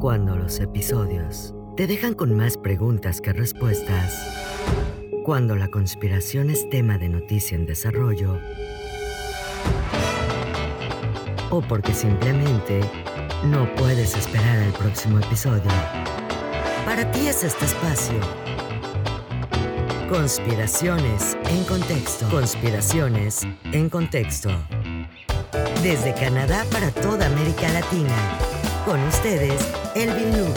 Cuando los episodios te dejan con más preguntas que respuestas. Cuando la conspiración es tema de noticia en desarrollo. O porque simplemente no puedes esperar al próximo episodio. Para ti es este espacio. Conspiraciones en contexto. Conspiraciones en contexto. Desde Canadá para toda América Latina. Con ustedes, Elvin Lugo.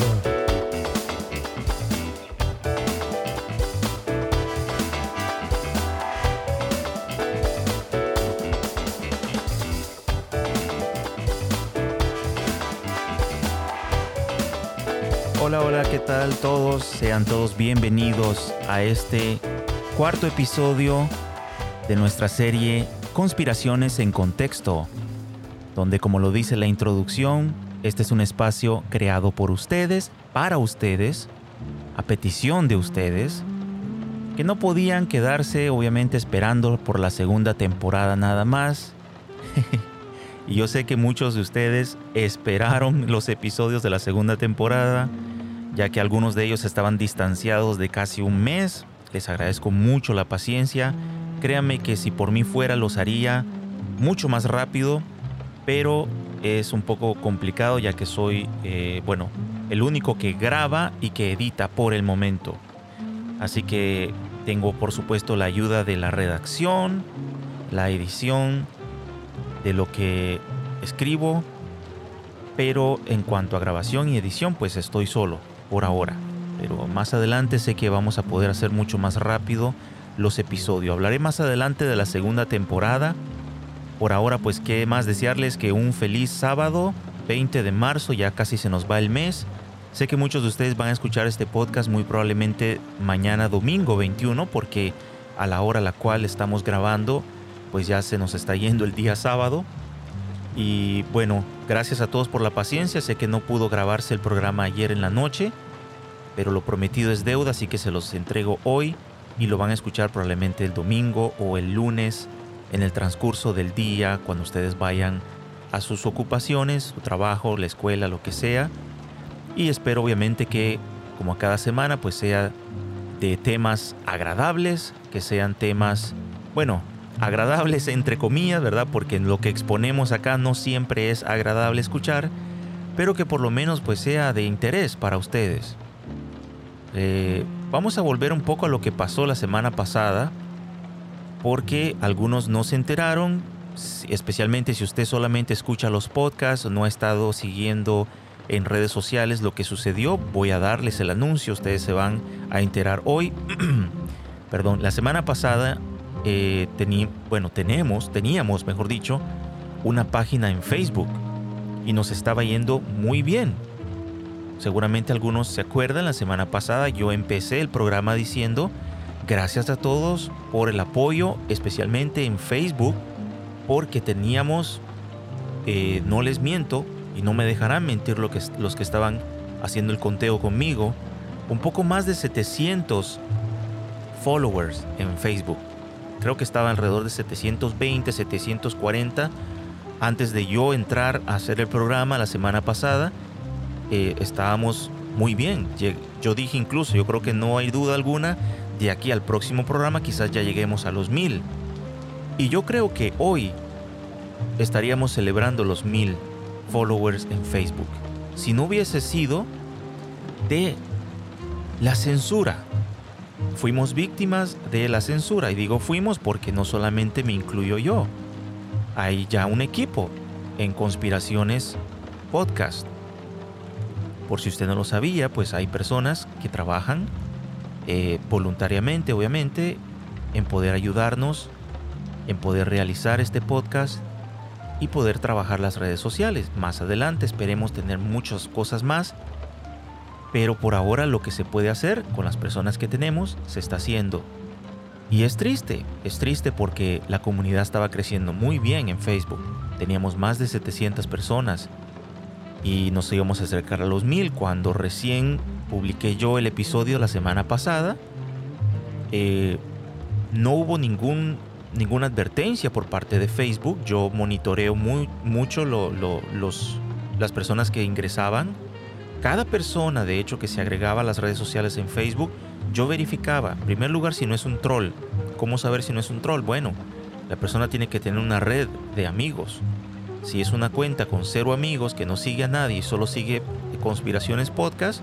Hola, hola, ¿qué tal todos? Sean todos bienvenidos a este cuarto episodio de nuestra serie Conspiraciones en Contexto, donde como lo dice la introducción, este es un espacio creado por ustedes, para ustedes, a petición de ustedes, que no podían quedarse obviamente esperando por la segunda temporada nada más. y yo sé que muchos de ustedes esperaron los episodios de la segunda temporada, ya que algunos de ellos estaban distanciados de casi un mes. Les agradezco mucho la paciencia. Créanme que si por mí fuera los haría mucho más rápido, pero es un poco complicado ya que soy, eh, bueno, el único que graba y que edita por el momento. Así que tengo por supuesto la ayuda de la redacción, la edición, de lo que escribo, pero en cuanto a grabación y edición pues estoy solo por ahora. Pero más adelante sé que vamos a poder hacer mucho más rápido los episodios. Hablaré más adelante de la segunda temporada por ahora, pues, ¿qué más desearles que un feliz sábado, 20 de marzo, ya casi se nos va el mes. Sé que muchos de ustedes van a escuchar este podcast muy probablemente mañana domingo 21, porque a la hora a la cual estamos grabando, pues ya se nos está yendo el día sábado. Y bueno, gracias a todos por la paciencia. Sé que no pudo grabarse el programa ayer en la noche, pero lo prometido es deuda, así que se los entrego hoy y lo van a escuchar probablemente el domingo o el lunes en el transcurso del día, cuando ustedes vayan a sus ocupaciones, su trabajo, la escuela, lo que sea. Y espero obviamente que, como cada semana, pues sea de temas agradables, que sean temas, bueno, agradables entre comillas, ¿verdad? Porque lo que exponemos acá no siempre es agradable escuchar, pero que por lo menos pues sea de interés para ustedes. Eh, vamos a volver un poco a lo que pasó la semana pasada porque algunos no se enteraron, especialmente si usted solamente escucha los podcasts, no ha estado siguiendo en redes sociales lo que sucedió, voy a darles el anuncio, ustedes se van a enterar hoy. Perdón, la semana pasada eh, bueno, tenemos, teníamos, mejor dicho, una página en Facebook y nos estaba yendo muy bien. Seguramente algunos se acuerdan, la semana pasada yo empecé el programa diciendo Gracias a todos por el apoyo, especialmente en Facebook, porque teníamos, eh, no les miento, y no me dejarán mentir los que estaban haciendo el conteo conmigo, un poco más de 700 followers en Facebook. Creo que estaba alrededor de 720, 740 antes de yo entrar a hacer el programa la semana pasada. Eh, estábamos muy bien. Yo dije incluso, yo creo que no hay duda alguna de aquí al próximo programa quizás ya lleguemos a los mil. Y yo creo que hoy estaríamos celebrando los mil followers en Facebook. Si no hubiese sido de la censura. Fuimos víctimas de la censura. Y digo fuimos porque no solamente me incluyo yo. Hay ya un equipo en Conspiraciones Podcast. Por si usted no lo sabía, pues hay personas que trabajan eh, voluntariamente, obviamente, en poder ayudarnos, en poder realizar este podcast y poder trabajar las redes sociales. Más adelante esperemos tener muchas cosas más, pero por ahora lo que se puede hacer con las personas que tenemos se está haciendo. Y es triste, es triste porque la comunidad estaba creciendo muy bien en Facebook. Teníamos más de 700 personas y nos íbamos a acercar a los 1000 cuando recién publiqué yo el episodio la semana pasada. Eh, no hubo ningún, ninguna advertencia por parte de Facebook. Yo monitoreo muy, mucho los, las personas que ingresaban cada persona, de hecho, que se agregaba a las redes sociales en Facebook, yo verificaba, en primer lugar, si no es un troll. ¿Cómo saber si no es un troll? Bueno, la persona tiene que tener una red de amigos. Si es una cuenta con cero amigos que no sigue a nadie y solo sigue Conspiraciones Podcast,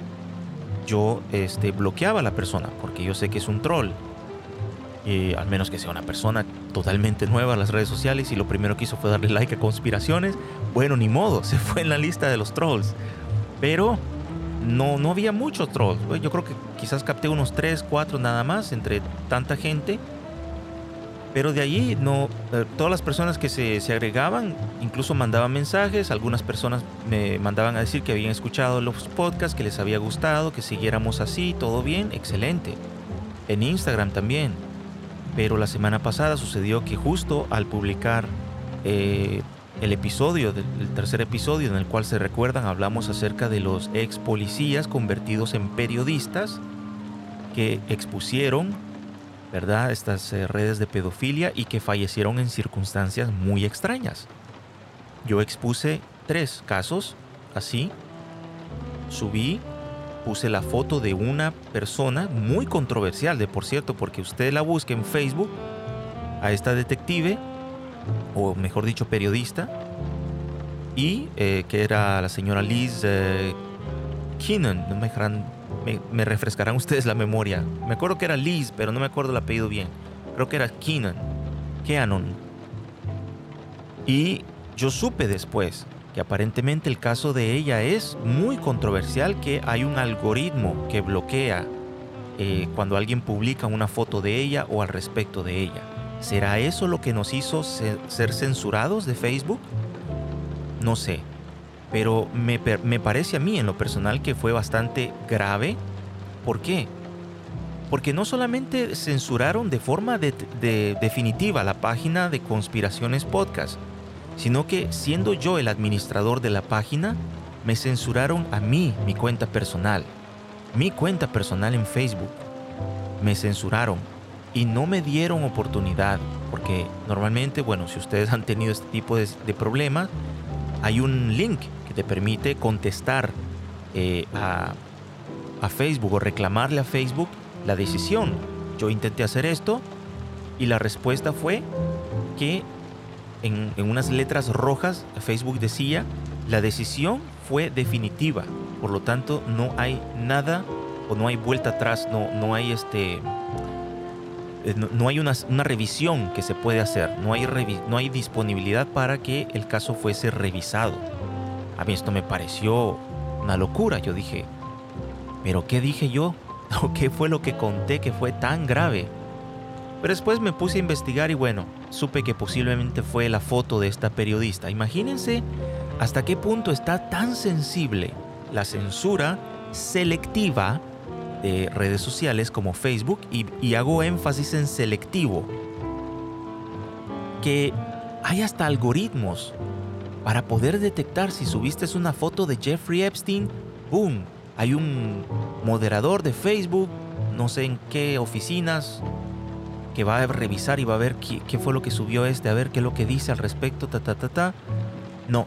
yo este, bloqueaba a la persona porque yo sé que es un troll. Y al menos que sea una persona totalmente nueva a las redes sociales y lo primero que hizo fue darle like a Conspiraciones. Bueno, ni modo, se fue en la lista de los trolls. Pero no, no había muchos trolls. Yo creo que quizás capté unos 3, 4 nada más entre tanta gente. Pero de allí no, eh, todas las personas que se, se, agregaban incluso mandaban mensajes, algunas personas me mandaban a decir que habían escuchado los podcasts, que les había gustado, que siguiéramos así, todo bien, excelente. En Instagram también. Pero la semana pasada sucedió que justo al publicar eh, el episodio, el tercer episodio en el cual se recuerdan, hablamos acerca de los ex policías convertidos en periodistas que expusieron, ¿verdad?, estas eh, redes de pedofilia y que fallecieron en circunstancias muy extrañas. Yo expuse tres casos así, subí, puse la foto de una persona muy controversial, de por cierto, porque usted la busca en Facebook, a esta detective, o mejor dicho, periodista, y eh, que era la señora Liz eh, Keenan. No me, me, refrescarán ustedes la memoria. Me acuerdo que era Liz, pero no me acuerdo el apellido bien. Creo que era Keenan. Keanon. Y yo supe después que aparentemente el caso de ella es muy controversial, que hay un algoritmo que bloquea eh, cuando alguien publica una foto de ella o al respecto de ella. ¿Será eso lo que nos hizo ser censurados de Facebook? No sé. Pero me, parece a mí en lo personal que fue bastante grave. ¿Por qué? Porque no solamente censuraron de forma definitiva la página de Conspiraciones Podcast, sino que siendo yo el administrador de la página, me censuraron a mí mi cuenta personal, mi cuenta personal en Facebook. Me censuraron y no me dieron oportunidad, porque normalmente, bueno, si ustedes han tenido este tipo de, problemas, hay un link te permite contestar eh, a, Facebook o reclamarle a Facebook la decisión. Yo intenté hacer esto y la respuesta fue que en, unas letras rojas Facebook decía, la decisión fue definitiva, por lo tanto no hay nada o no hay vuelta atrás, no, no hay este eh, no, hay una, revisión que se puede hacer, no hay, no hay disponibilidad para que el caso fuese revisado. A mí esto me pareció una locura, yo dije, pero ¿qué dije yo? ¿O qué fue lo que conté que fue tan grave? Pero después me puse a investigar y bueno, supe que posiblemente fue la foto de esta periodista. Imagínense hasta qué punto está tan sensible la censura selectiva de redes sociales como Facebook y, hago énfasis en selectivo, que hay hasta algoritmos para poder detectar si subiste una foto de Jeffrey Epstein, ¡boom! Hay un moderador de Facebook, no sé en qué oficinas, que va a revisar y va a ver qué, fue lo que subió este, a ver qué es lo que dice al respecto, ta, ta, ta, ta. No,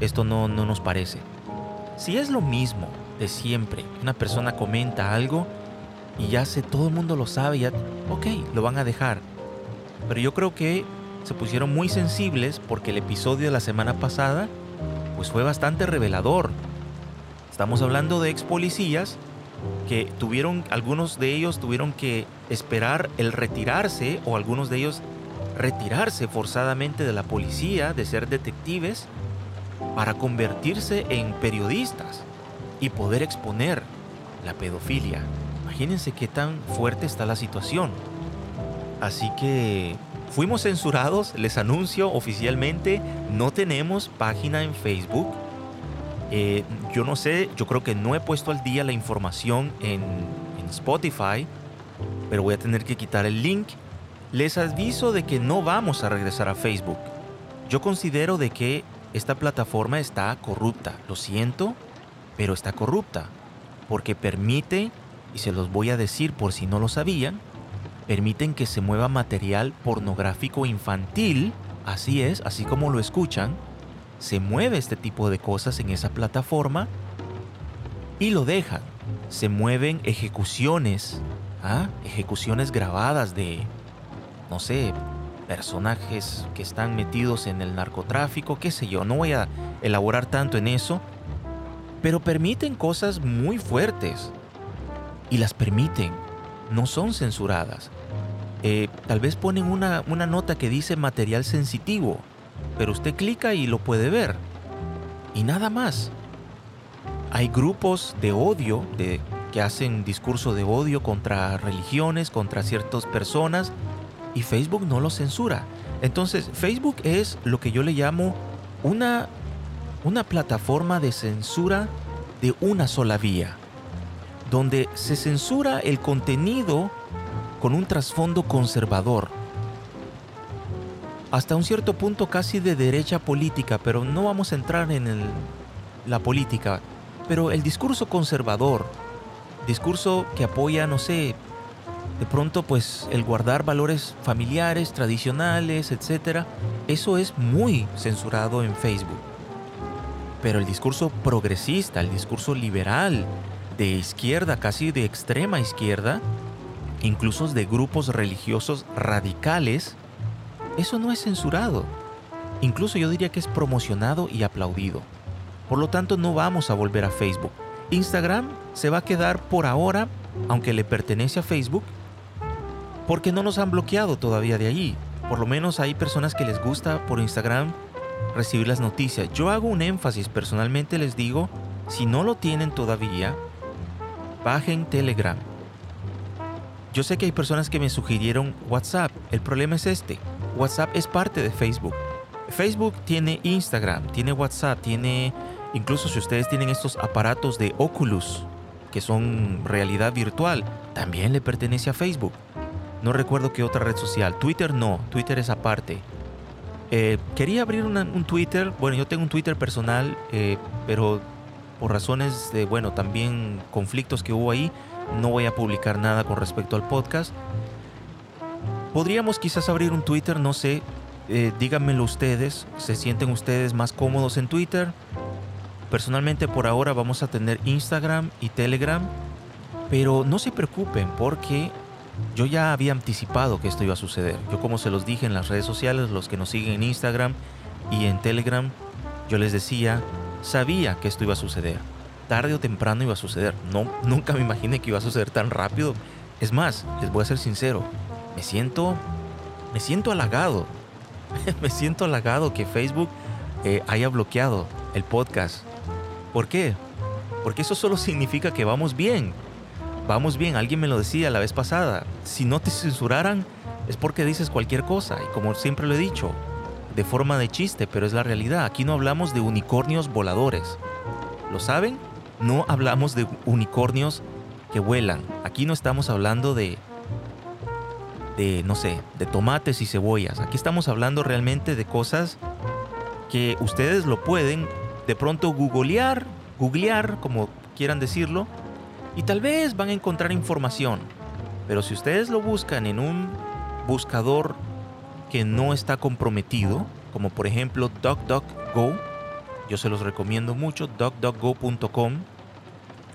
esto no, no nos parece. Si es lo mismo de siempre. Una persona comenta algo y ya sé, todo el mundo lo sabe, ya, ok, lo van a dejar. Pero yo creo que se pusieron muy sensibles porque el episodio de la semana pasada pues fue bastante revelador. Estamos hablando de ex policías que tuvieron, algunos de ellos tuvieron que esperar el retirarse o algunos de ellos retirarse forzadamente de la policía, de ser detectives, para convertirse en periodistas y poder exponer la pedofilia. Imagínense qué tan fuerte está la situación. Así que fuimos censurados, les anuncio oficialmente, no tenemos página en Facebook. Eh, yo no sé, yo creo que no he puesto al día la información en, en Spotify, pero voy a tener que quitar el link. Les aviso de que no vamos a regresar a Facebook. Yo considero de que esta plataforma está corrupta. Lo siento, pero está corrupta, porque permite, y se los voy a decir por si no lo sabían, permiten que se mueva material pornográfico infantil, así es, así como lo escuchan, se mueve este tipo de cosas en esa plataforma y lo dejan. Se mueven ejecuciones, ¿ah? ejecuciones grabadas de, no sé, personajes que están metidos en el narcotráfico, qué sé yo, no voy a elaborar tanto en eso, pero permiten cosas muy fuertes y las permiten, no son censuradas. Eh, tal vez ponen una, una nota que dice material sensitivo, pero usted clica y lo puede ver. Y nada más. Hay grupos de odio de, que hacen discurso de odio contra religiones, contra ciertas personas, y Facebook no lo censura. Entonces, Facebook es lo que yo le llamo una, una plataforma de censura de una sola vía, donde se censura el contenido con un trasfondo conservador, hasta un cierto punto casi de derecha política, pero no vamos a entrar en la política, pero el discurso conservador, discurso que apoya, no sé, de pronto pues el guardar valores familiares, tradicionales, etcétera, eso es muy censurado en Facebook. Pero el discurso progresista, el discurso liberal, de izquierda, casi de extrema izquierda, incluso de grupos religiosos radicales, eso no es censurado. Incluso yo diría que es promocionado y aplaudido. Por lo tanto, no vamos a volver a Facebook. Instagram se va a quedar por ahora, aunque le pertenece a Facebook, porque no nos han bloqueado todavía de allí. Por lo menos hay personas que les gusta por Instagram recibir las noticias. Yo hago un énfasis, personalmente les digo, si no lo tienen todavía, bajen Telegram. Yo sé que hay personas que me sugirieron WhatsApp. El problema es este. WhatsApp es parte de Facebook. Facebook tiene Instagram, tiene WhatsApp, tiene... Incluso si ustedes tienen estos aparatos de Oculus, que son realidad virtual, también le pertenece a Facebook. No recuerdo qué otra red social. Twitter no, Twitter es aparte. Eh, quería abrir un Twitter. Bueno, yo tengo un Twitter personal, eh, pero por razones de, bueno, también conflictos que hubo ahí, no voy a publicar nada con respecto al podcast. Podríamos quizás abrir un Twitter, no sé. Eh, díganmelo ustedes. ¿Se sienten ustedes más cómodos en Twitter? Personalmente por ahora vamos a tener Instagram y Telegram. Pero no se preocupen porque yo ya había anticipado que esto iba a suceder. Yo como se los dije en las redes sociales, los que nos siguen en Instagram y en Telegram, yo les decía, sabía que esto iba a suceder. Tarde o temprano iba a suceder. No, nunca me imaginé que iba a suceder tan rápido. Es más, les voy a ser sincero, me siento, me siento halagado. me siento halagado que Facebook eh, haya bloqueado el podcast. ¿Por qué? Porque eso solo significa que vamos bien. Vamos bien, alguien me lo decía la vez pasada. Si no te censuraran es porque dices cualquier cosa. Y como siempre lo he dicho, de forma de chiste, pero es la realidad. Aquí no hablamos de unicornios voladores. ¿Lo saben? No hablamos de unicornios que vuelan. Aquí no estamos hablando de de, no sé, de tomates y cebollas. Aquí estamos hablando realmente de cosas que ustedes lo pueden de pronto googlear, googlear, como quieran decirlo, y tal vez van a encontrar información. Pero si ustedes lo buscan en un buscador que no está comprometido, como por ejemplo DuckDuckGo, yo se los recomiendo mucho, duckduckgo.com,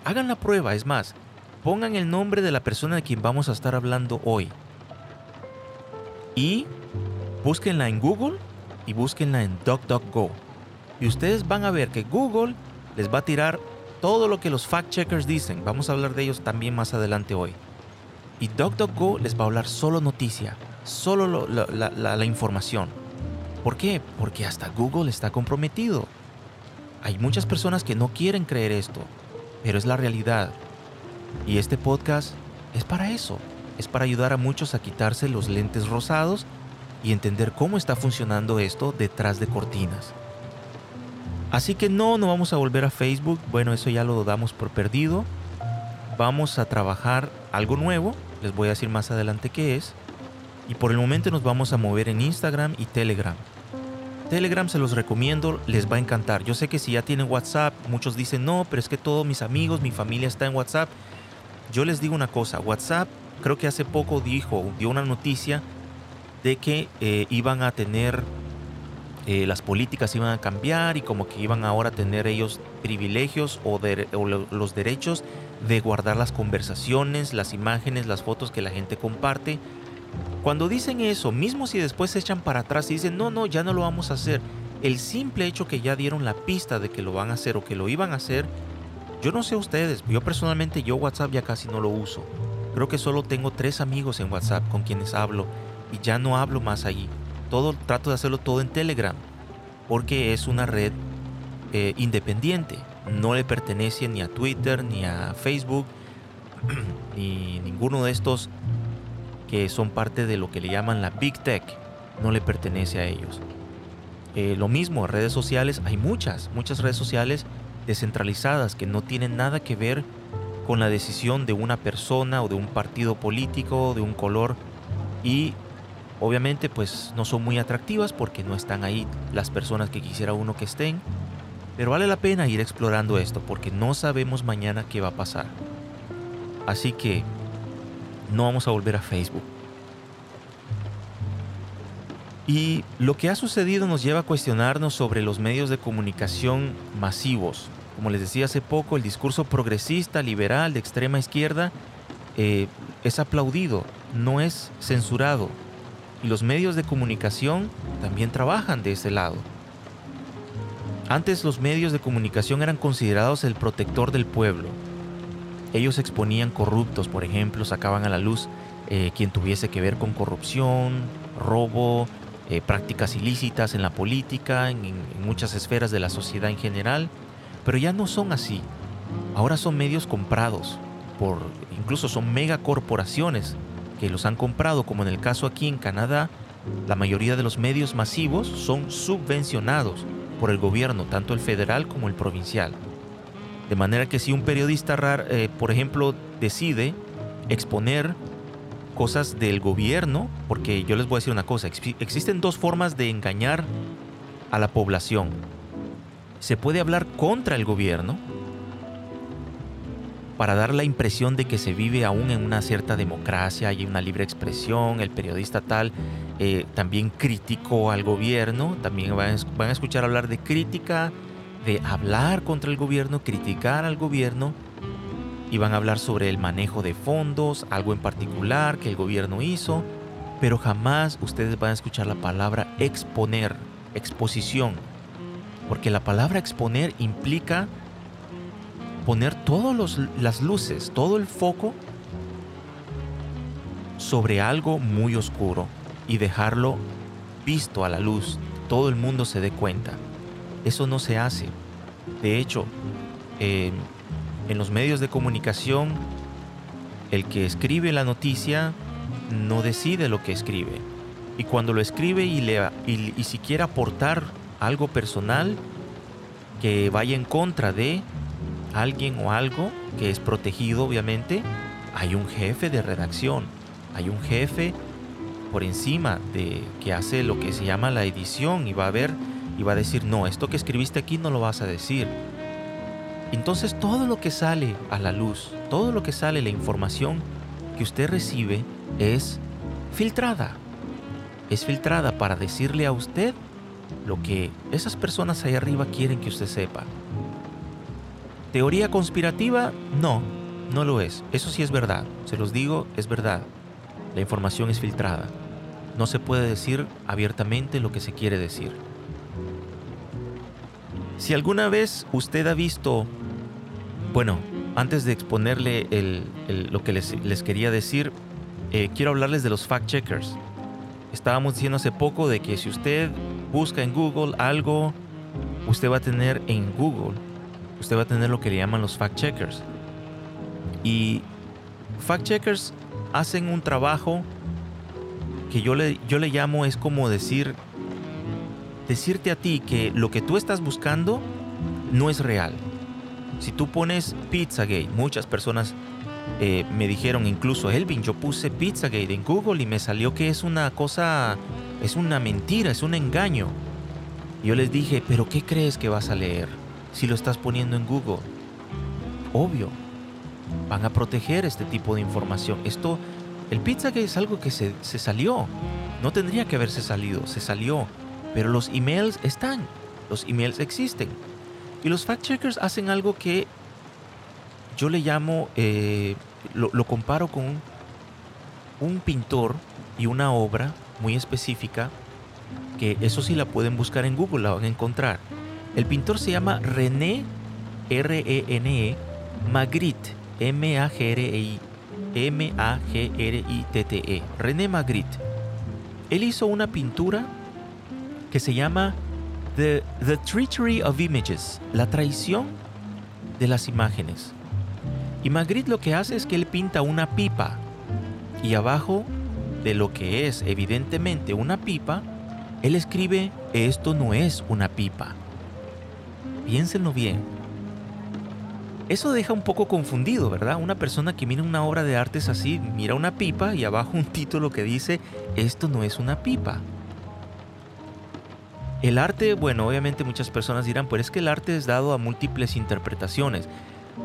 hagan la prueba, es más, pongan el nombre de la persona de quien vamos a estar hablando hoy y búsquenla en Google y búsquenla en DuckDuckGo. Y ustedes van a ver que Google les va a tirar todo lo que los fact checkers dicen. Vamos a hablar de ellos también más adelante hoy. Y DuckDuckGo les va a hablar solo noticia, solo la información. ¿Por qué? Porque hasta Google está comprometido. Hay muchas personas que no quieren creer esto, pero es la realidad. Y este podcast es para eso es para ayudar a muchos a quitarse los lentes rosados y entender cómo está funcionando esto detrás de cortinas. Así que no, no vamos a volver a Facebook, bueno, eso ya lo damos por perdido. Vamos a trabajar algo nuevo, les voy a decir más adelante qué es. Y por el momento nos vamos a mover en Instagram y Telegram. Telegram se los recomiendo, les va a encantar. Yo sé que si ya tienen WhatsApp, muchos dicen no, pero es que todos mis amigos, mi familia está en WhatsApp. Yo les digo una cosa, WhatsApp creo que hace poco dijo, dio una noticia de que eh, iban a tener eh, las políticas iban a cambiar y como que iban ahora a tener ellos privilegios o, o, los derechos de guardar las conversaciones, las imágenes, las fotos que la gente comparte. Cuando dicen eso, mismo si después se echan para atrás y dicen, no, no, ya no lo vamos a hacer, el simple hecho que ya dieron la pista de que lo van a hacer o que lo iban a hacer, yo no sé ustedes, yo personalmente yo WhatsApp ya casi no lo uso. Creo que solo tengo tres amigos en WhatsApp con quienes hablo y ya no hablo más allí todo, trato de hacerlo todo en Telegram, porque es una red eh, independiente. No le pertenece ni a Twitter, ni a Facebook, ni ninguno de estos que son parte de lo que le llaman la Big Tech. No le pertenece a ellos. Eh, lo mismo, redes sociales, hay muchas, muchas redes sociales descentralizadas que no tienen nada que ver con la decisión de una persona o de un partido político, de un color, y Obviamente pues no son muy atractivas porque no están ahí las personas que quisiera uno que estén, pero vale la pena ir explorando esto porque no sabemos mañana qué va a pasar. Así que no vamos a volver a Facebook. Y lo que ha sucedido nos lleva a cuestionarnos sobre los medios de comunicación masivos. Como les decía hace poco, el discurso progresista, liberal, de extrema izquierda, eh, es aplaudido, no es censurado y los medios de comunicación también trabajan de ese lado. Antes los medios de comunicación eran considerados el protector del pueblo. Ellos exponían corruptos, por ejemplo, sacaban a la luz eh, quien tuviese que ver con corrupción, robo, eh, prácticas ilícitas en la política, en, en muchas esferas de la sociedad en general, pero ya no son así. Ahora son medios comprados por, incluso son megacorporaciones que los han comprado, como en el caso aquí en Canadá, la mayoría de los medios masivos son subvencionados por el gobierno, tanto el federal como el provincial. De manera que si un periodista, eh, por ejemplo, decide exponer cosas del gobierno, porque yo les voy a decir una cosa, existen dos formas de engañar a la población. Se puede hablar contra el gobierno, para dar la impresión de que se vive aún en una cierta democracia, hay una libre expresión, el periodista tal eh, también criticó al gobierno, también van a escuchar hablar de crítica, de hablar contra el gobierno, criticar al gobierno, y van a hablar sobre el manejo de fondos, algo en particular que el gobierno hizo, pero jamás ustedes van a escuchar la palabra exponer, exposición, porque la palabra exponer implica poner todas las luces, todo el foco sobre algo muy oscuro y dejarlo visto a la luz, todo el mundo se dé cuenta. Eso no se hace. De hecho, en los medios de comunicación, el que escribe la noticia no decide lo que escribe. Y cuando lo escribe y, le, y, y si quiere aportar algo personal que vaya en contra de, alguien o algo que es protegido, obviamente, hay un jefe de redacción, hay un jefe por encima de que hace lo que se llama la edición y va a ver y va a decir, no, esto que escribiste aquí no lo vas a decir. Entonces todo lo que sale a la luz, todo lo que sale, la información que usted recibe es filtrada. Es filtrada para decirle a usted lo que esas personas ahí arriba quieren que usted sepa. ¿Teoría conspirativa? No, no lo es. Eso sí es verdad. Se los digo, es verdad. La información es filtrada. No se puede decir abiertamente lo que se quiere decir. Si alguna vez usted ha visto, bueno, antes de exponerle lo que les, quería decir, eh, quiero hablarles de los fact-checkers. Estábamos diciendo hace poco de que si usted busca en Google algo, usted va a tener en Google usted va a tener lo que le llaman los fact checkers. Y fact checkers hacen un trabajo que yo le, yo le llamo es como decir, decirte a ti que lo que tú estás buscando no es real. Si tú pones Pizzagate, muchas personas eh, me dijeron incluso, Elvin, yo puse Pizzagate en Google y me salió que es una cosa, es una mentira, es un engaño. Yo les dije, pero ¿qué crees que vas a leer? si lo estás poniendo en Google. Obvio, van a proteger este tipo de información. Esto, el Pizzagate es algo que se, se salió. No tendría que haberse salido, se salió. Pero los emails están, los emails existen. Y los fact-checkers hacen algo que yo le llamo, eh, lo, comparo con un pintor y una obra muy específica, que eso sí la pueden buscar en Google, la van a encontrar. El pintor se llama René, R-E-N-E, Magritte, M-A-G-R-I, M-A-G-R-I-T-T-E, René Magritte. Él hizo una pintura que se llama The, The Treachery of Images, la traición de las imágenes. Y Magritte lo que hace es que él pinta una pipa y abajo de lo que es evidentemente una pipa, él escribe, esto no es una pipa. Piénsenlo bien. Eso deja un poco confundido, ¿verdad? Una persona que mira una obra de arte así, mira una pipa y abajo un título que dice, esto no es una pipa. El arte, bueno, obviamente muchas personas dirán, pues es que el arte es dado a múltiples interpretaciones,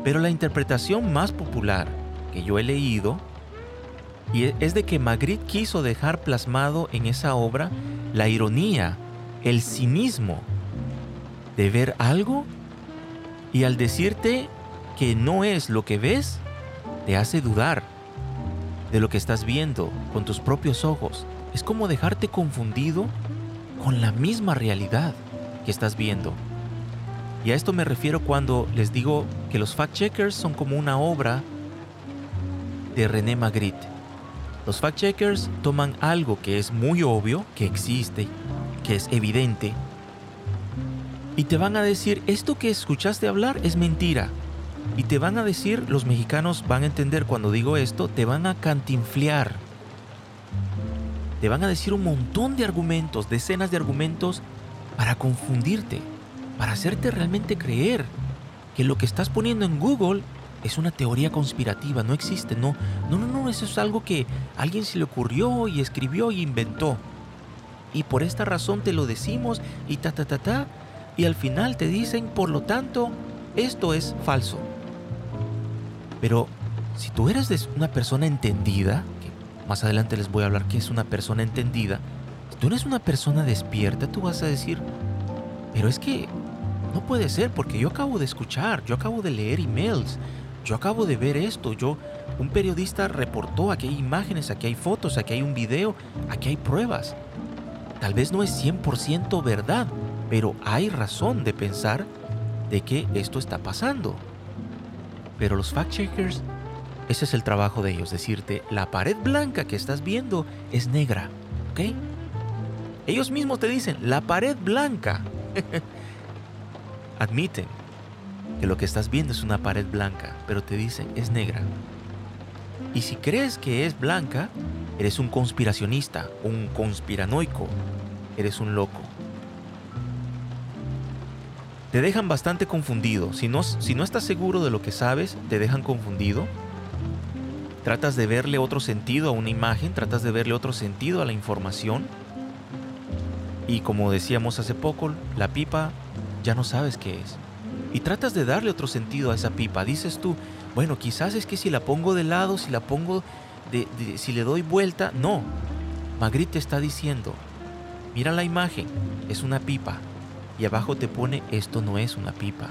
pero la interpretación más popular que yo he leído y e, es de que Magritte quiso dejar plasmado en esa obra la ironía, el cinismo de ver algo y al decirte que no es lo que ves, te hace dudar de lo que estás viendo con tus propios ojos. Es como dejarte confundido con la misma realidad que estás viendo. Y a esto me refiero cuando les digo que los fact-checkers son como una obra de René Magritte. Los fact-checkers toman algo que es muy obvio, que existe, que es evidente, y te van a decir, esto que escuchaste hablar es mentira. Y te van a decir, los mexicanos van a entender cuando digo esto, te van a cantinflear. Te van a decir un montón de argumentos, decenas de argumentos para confundirte, para hacerte realmente creer que lo que estás poniendo en Google es una teoría conspirativa, no existe, no, no, no, no, eso es algo que alguien se le ocurrió y escribió y inventó. Y por esta razón te lo decimos y ta, ta, ta, ta, y al final te dicen, por lo tanto, esto es falso. Pero si tú eres una persona entendida, más adelante les voy a hablar que es una persona entendida, si tú eres una persona despierta, tú vas a decir, pero es que no puede ser porque yo acabo de escuchar, yo acabo de leer emails, yo acabo de ver esto, yo, un periodista reportó, aquí hay imágenes, aquí hay fotos, aquí hay un video, aquí hay pruebas. Tal vez no es 100% verdad, pero hay razón de pensar de que esto está pasando. Pero los fact-checkers, ese es el trabajo de ellos, decirte, la pared blanca que estás viendo es negra, ¿ok? Ellos mismos te dicen, la pared blanca. Admiten que lo que estás viendo es una pared blanca, pero te dicen es negra. Y si crees que es blanca, eres un conspiracionista, un conspiranoico, eres un loco. Te dejan bastante confundido. Si no, si no estás seguro de lo que sabes, te dejan confundido. Tratas de verle otro sentido a una imagen, tratas de verle otro sentido a la información. Y como decíamos hace poco, la pipa ya no sabes qué es y tratas de darle otro sentido a esa pipa. Dices tú, bueno, quizás es que si la pongo de lado, si la pongo, de, si le doy vuelta, no. Magritte te está diciendo, mira la imagen, es una pipa. Y abajo te pone, esto no es una pipa.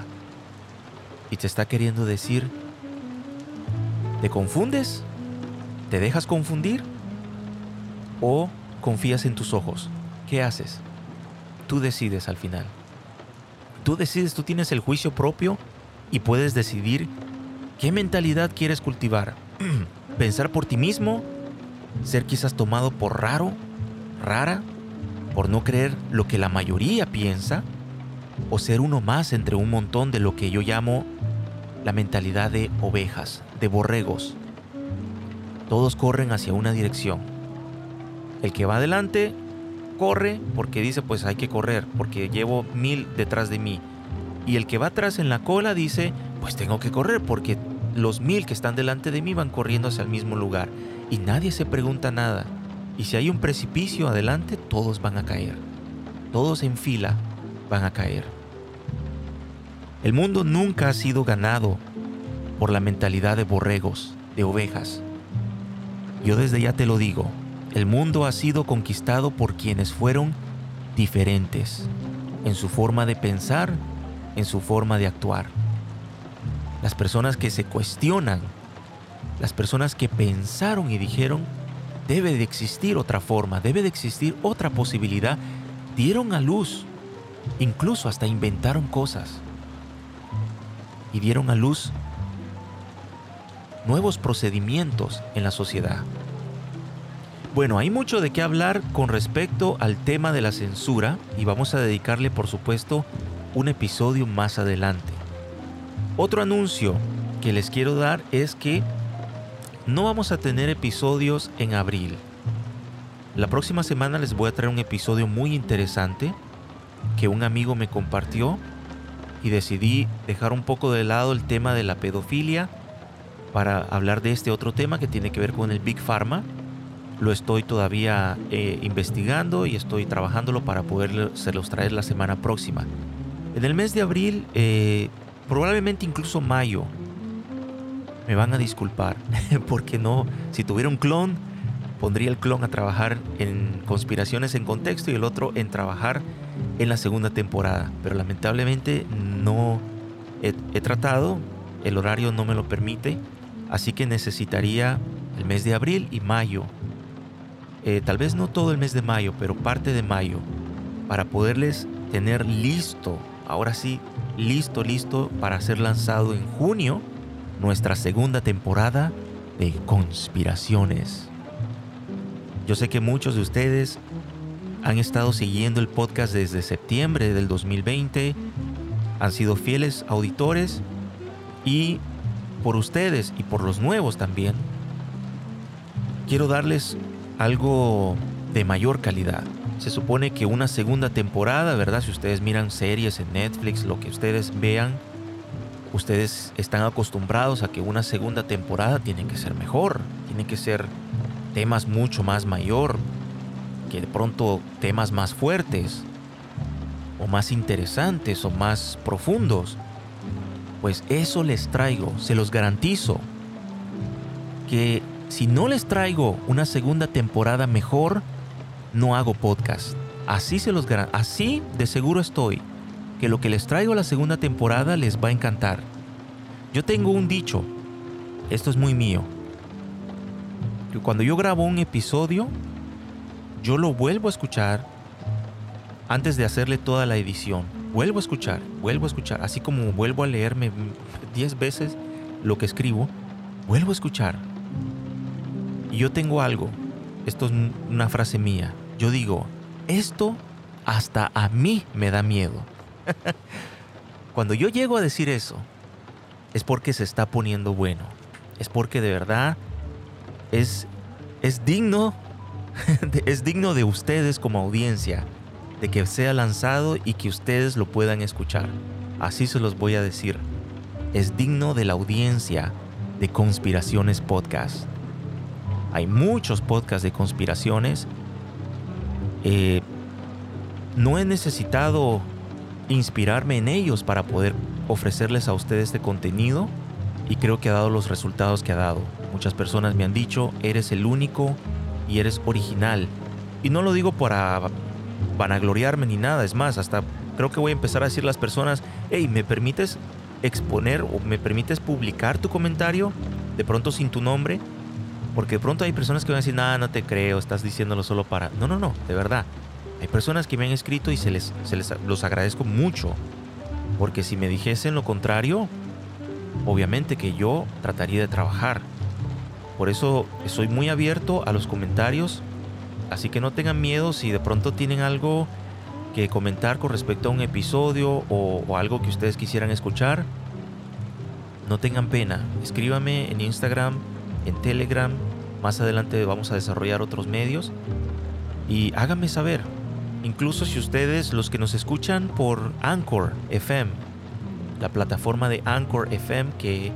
Y te está queriendo decir, ¿te confundes? ¿Te dejas confundir? ¿O confías en tus ojos? ¿Qué haces? Tú decides al final tú decides, tú tienes el juicio propio y puedes decidir qué mentalidad quieres cultivar. Pensar por ti mismo, ser quizás tomado por raro, rara, por no creer lo que la mayoría piensa, o ser uno más entre un montón de lo que yo llamo la mentalidad de ovejas, de borregos. Todos corren hacia una dirección. El que va adelante corre porque dice pues hay que correr porque llevo mil detrás de mí. Y el que va atrás en la cola dice pues tengo que correr porque los mil que están delante de mí van corriendo hacia el mismo lugar. Y nadie se pregunta nada. Y si hay un precipicio adelante, todos van a caer. Todos en fila van a caer. El mundo nunca ha sido ganado por la mentalidad de borregos, de ovejas. Yo desde ya te lo digo, el mundo ha sido conquistado por quienes fueron diferentes en su forma de pensar, en su forma de actuar. Las personas que se cuestionan, las personas que pensaron y dijeron, debe de existir otra forma, debe de existir otra posibilidad, dieron a luz, incluso hasta inventaron cosas y dieron a luz nuevos procedimientos en la sociedad. Bueno, hay mucho de qué hablar con respecto al tema de la censura y vamos a dedicarle por supuesto un episodio más adelante. Otro anuncio que les quiero dar es que no vamos a tener episodios en abril. La próxima semana les voy a traer un episodio muy interesante que un amigo me compartió y decidí dejar un poco de lado el tema de la pedofilia para hablar de este otro tema que tiene que ver con el Big Pharma lo estoy todavía eh, investigando y estoy trabajándolo para los traer la semana próxima. En el mes de abril, eh, probablemente incluso mayo, me van a disculpar, porque no, si tuviera un clon, pondría el clon a trabajar en conspiraciones en contexto y el otro en trabajar en la segunda temporada. Pero lamentablemente no he tratado, el horario no me lo permite, así que necesitaría el mes de abril y mayo eh, tal vez no todo el mes de mayo, pero parte de mayo, para poderles tener listo, ahora sí, listo, listo para ser lanzado en junio nuestra segunda temporada de conspiraciones. Yo sé que muchos de ustedes han estado siguiendo el podcast desde septiembre del 2020, han sido fieles auditores y por ustedes y por los nuevos también, quiero darles algo de mayor calidad. Se supone que una segunda temporada, ¿verdad? Si ustedes miran series en Netflix, lo que ustedes vean, ustedes están acostumbrados a que una segunda temporada tiene que ser mejor, tiene que ser temas mucho más mayor, que de pronto temas más fuertes, o más interesantes, o más profundos. Pues eso les traigo, se los garantizo, que si no les traigo una segunda temporada mejor, no hago podcast. Así se los así de seguro estoy que lo que les traigo a la segunda temporada les va a encantar. Yo tengo un dicho, esto es muy mío, que cuando yo grabo un episodio, yo lo vuelvo a escuchar antes de hacerle toda la edición. Vuelvo a escuchar, vuelvo a escuchar, así como vuelvo a leerme 10 veces lo que escribo, vuelvo a escuchar y yo tengo algo, esto es una frase mía, yo digo, esto hasta a mí me da miedo. Cuando yo llego a decir eso, es porque se está poniendo bueno, es porque de verdad es, es digno, es digno de ustedes como audiencia, de que sea lanzado y que ustedes lo puedan escuchar. Así se los voy a decir. Es digno de la audiencia de Conspiraciones Podcast. Hay muchos podcasts de conspiraciones. Eh, no he necesitado inspirarme en ellos para poder ofrecerles a ustedes este contenido y creo que ha dado los resultados que ha dado. Muchas personas me han dicho, eres el único y eres original. Y no lo digo para vanagloriarme ni nada, es más, hasta creo que voy a empezar a decir a las personas, hey, ¿me permites exponer o me permites publicar tu comentario de pronto sin tu nombre? Porque de pronto hay personas que van a decir, nada, no te creo, estás diciéndolo solo para... No, no, no, de verdad. Hay personas que me han escrito y se les, se les los agradezco mucho. Porque si me dijesen lo contrario, obviamente que yo trataría de trabajar. Por eso soy muy abierto a los comentarios. Así que no tengan miedo si de pronto tienen algo que comentar con respecto a un episodio o, algo que ustedes quisieran escuchar. No tengan pena. Escríbame en Instagram en Telegram. Más adelante vamos a desarrollar otros medios. Y háganme saber, incluso si ustedes, los que nos escuchan por Anchor FM, la plataforma de Anchor FM que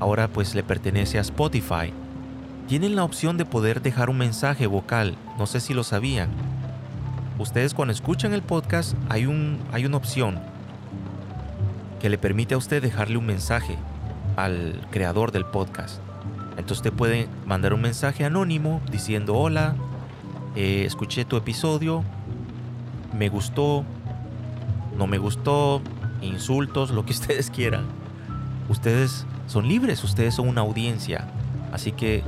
ahora pues le pertenece a Spotify, tienen la opción de poder dejar un mensaje vocal. No sé si lo sabían. Ustedes cuando escuchan el podcast hay, un, hay una opción que le permite a usted dejarle un mensaje al creador del podcast. Entonces usted puede mandar un mensaje anónimo diciendo hola, eh, escuché tu episodio, me gustó, no me gustó, insultos, lo que ustedes quieran. Ustedes son libres, ustedes son una audiencia. Así que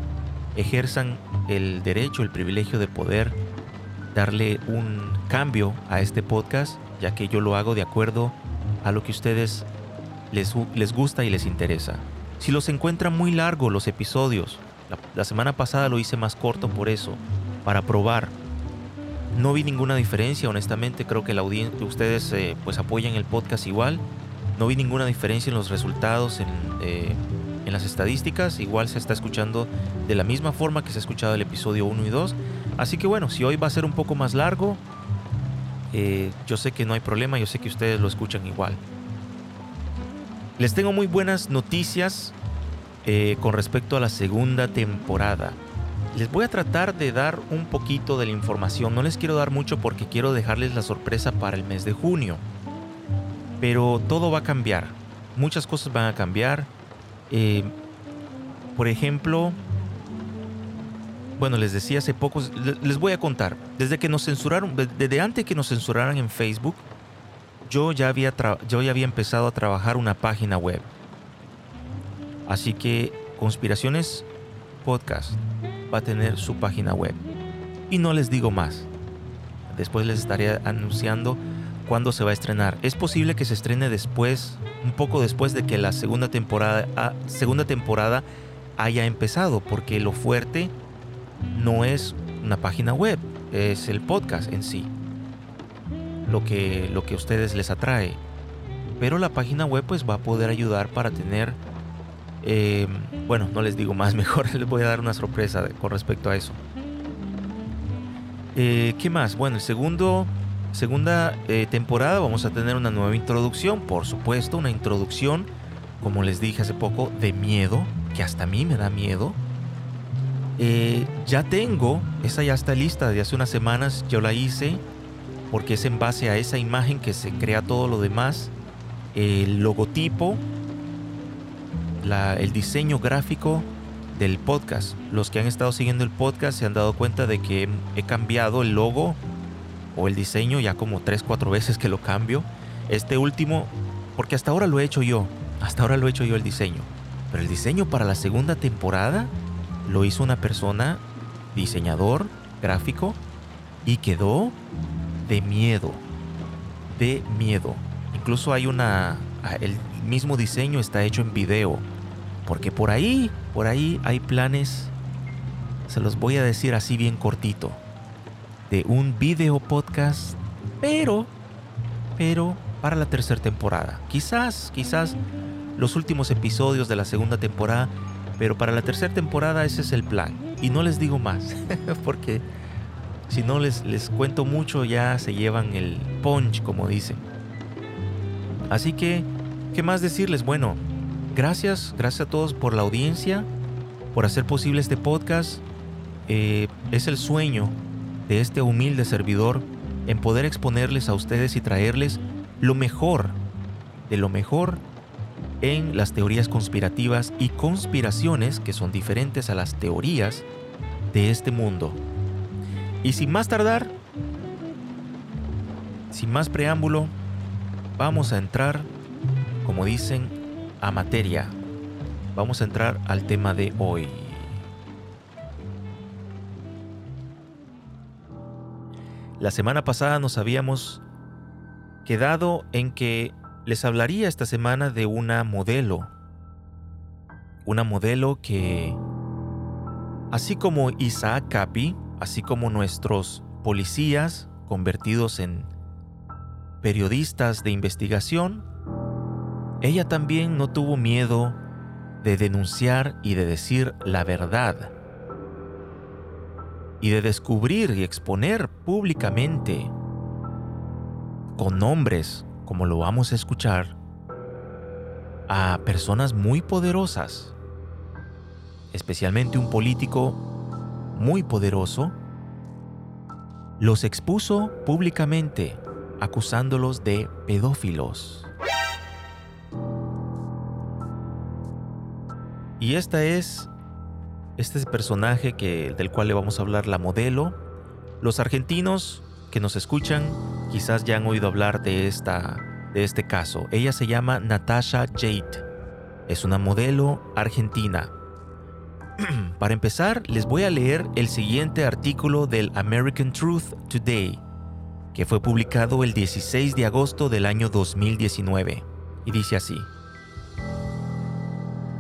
ejerzan el derecho, el privilegio de poder darle un cambio a este podcast, ya que yo lo hago de acuerdo a lo que ustedes les, les gusta y les interesa. Si los encuentran muy largos los episodios, la, semana pasada lo hice más corto por eso, para probar. No vi ninguna diferencia, honestamente, creo que la audiencia, ustedes eh, pues apoyan el podcast igual. No vi ninguna diferencia en los resultados, en, eh, en las estadísticas. Igual se está escuchando de la misma forma que se ha escuchado el episodio 1 y 2. Así que bueno, si hoy va a ser un poco más largo, eh, yo sé que no hay problema, yo sé que ustedes lo escuchan igual. Les tengo muy buenas noticias eh, con respecto a la segunda temporada. Les voy a tratar de dar un poquito de la información. No les quiero dar mucho porque quiero dejarles la sorpresa para el mes de junio. Pero todo va a cambiar. Muchas cosas van a cambiar. Eh, por ejemplo, bueno, les decía hace poco, les voy a contar. Desde que nos censuraron, desde antes que nos censuraran en Facebook, yo ya había, yo ya había empezado a trabajar una página web. Así que Conspiraciones Podcast va a tener su página web. Y no les digo más. Después les estaré anunciando cuándo se va a estrenar. Es posible que se estrene después, un poco después de que la segunda temporada, ah, segunda temporada haya empezado, porque lo fuerte no es una página web, es el podcast en sí lo que, lo que a ustedes les atrae. Pero la página web pues va a poder ayudar para tener... Eh, bueno, no les digo más, mejor les voy a dar una sorpresa con respecto a eso. Eh, ¿Qué más? Bueno, el segundo, segunda eh, temporada vamos a tener una nueva introducción, por supuesto, una introducción, como les dije hace poco, de miedo, que hasta a mí me da miedo. ya tengo, esa ya está lista de hace unas semanas, yo la hice, porque es en base a esa imagen que se crea todo lo demás. El logotipo, el diseño gráfico del podcast. Los que han estado siguiendo el podcast se han dado cuenta de que he cambiado el logo o el diseño ya como 3, 4 veces que lo cambio. Este último, porque hasta ahora lo he hecho yo, hasta ahora lo he hecho yo el diseño. Pero el diseño para la segunda temporada lo hizo una persona, diseñador gráfico, y quedó de miedo. De miedo. Incluso hay una... El mismo diseño está hecho en video. Porque por ahí, por ahí hay planes, se los voy a decir así bien cortito, de un video podcast, pero, pero para la tercera temporada. Quizás, quizás los últimos episodios de la segunda temporada, pero para la tercera temporada ese es el plan. Y no les digo más, porque si no les, les cuento mucho, ya se llevan el punch, como dicen. Así que, ¿qué más decirles? Bueno, gracias, gracias a todos por la audiencia, por hacer posible este podcast. Eh, es el sueño de este humilde servidor en poder exponerles a ustedes y traerles lo mejor de lo mejor en las teorías conspirativas y conspiraciones que son diferentes a las teorías de este mundo. Y sin más tardar, sin más preámbulo, vamos a entrar, como dicen, a materia. Vamos a entrar al tema de hoy. La semana pasada nos habíamos quedado en que les hablaría esta semana de una modelo. Una modelo que, así como Isaac Capi, así como nuestros policías convertidos en periodistas de investigación, ella también no tuvo miedo de denunciar y de decir la verdad y de descubrir y exponer públicamente con nombres, como lo vamos a escuchar, a personas muy poderosas, especialmente un político muy poderoso, los expuso públicamente acusándolos de pedófilos. Y esta es este personaje que, del cual le vamos a hablar, la modelo. Los argentinos que nos escuchan quizás ya han oído hablar de, esta, de este caso. Ella se llama Natasha Jade. Es una modelo argentina. Para empezar, les voy a leer el siguiente artículo del American Truth Today, que fue publicado el 16 de agosto del año 2019. Y dice así.